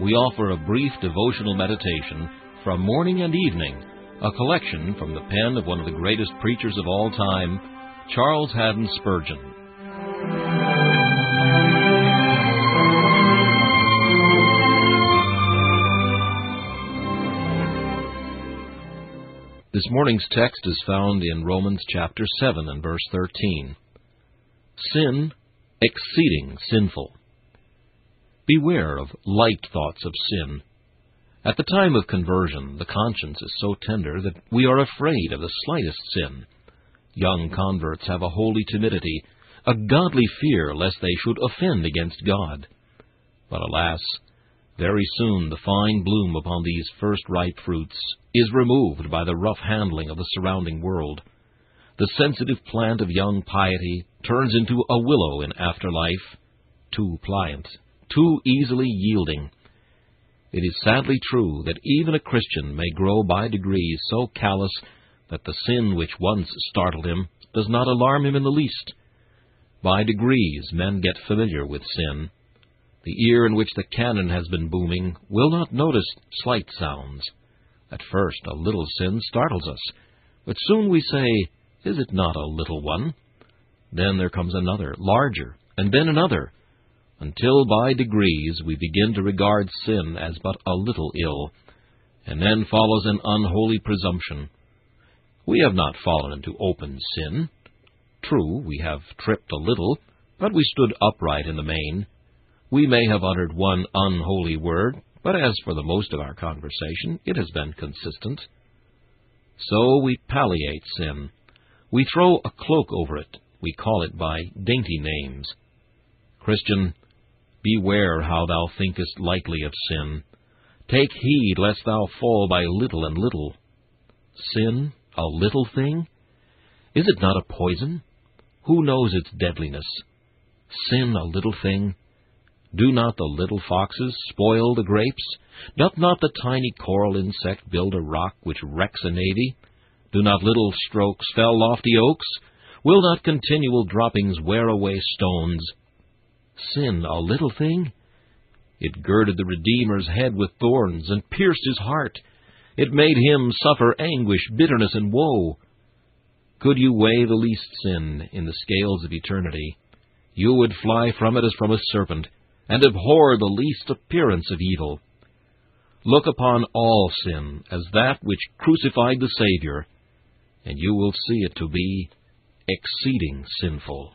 we offer a brief devotional meditation from morning and evening, a collection from the pen of one of the greatest preachers of all time, Charles Haddon Spurgeon. This morning's text is found in Romans chapter 7 and verse 13. Sin, exceeding sinful. Beware of light thoughts of sin. At the time of conversion, the conscience is so tender that we are afraid of the slightest sin. Young converts have a holy timidity, a godly fear lest they should offend against God. But alas, very soon the fine bloom upon these first ripe fruits is removed by the rough handling of the surrounding world. The sensitive plant of young piety turns into a willow in after life, too pliant too easily yielding. It is sadly true that even a Christian may grow by degrees so callous that the sin which once startled him does not alarm him in the least. By degrees men get familiar with sin. The ear in which the cannon has been booming will not notice slight sounds. At first a little sin startles us, but soon we say, Is it not a little one? Then there comes another, larger, and then another, until by degrees we begin to regard sin as but a little ill, and then follows an unholy presumption. We have not fallen into open sin. True, we have tripped a little, but we stood upright in the main. We may have uttered one unholy word, but as for the most of our conversation, it has been consistent. So we palliate sin. We throw a cloak over it. We call it by dainty names. Christian, Beware how thou thinkest lightly of sin. Take heed lest thou fall by little and little. Sin, a little thing? Is it not a poison? Who knows its deadliness? Sin, a little thing? Do not the little foxes spoil the grapes? Doth not the tiny coral insect build a rock which wrecks a navy? Do not little strokes fell lofty oaks? Will not continual droppings wear away stones? Sin a little thing? It girded the Redeemer's head with thorns, and pierced his heart. It made him suffer anguish, bitterness, and woe. Could you weigh the least sin in the scales of eternity, you would fly from it as from a serpent, and abhor the least appearance of evil. Look upon all sin as that which crucified the Savior, and you will see it to be exceeding sinful.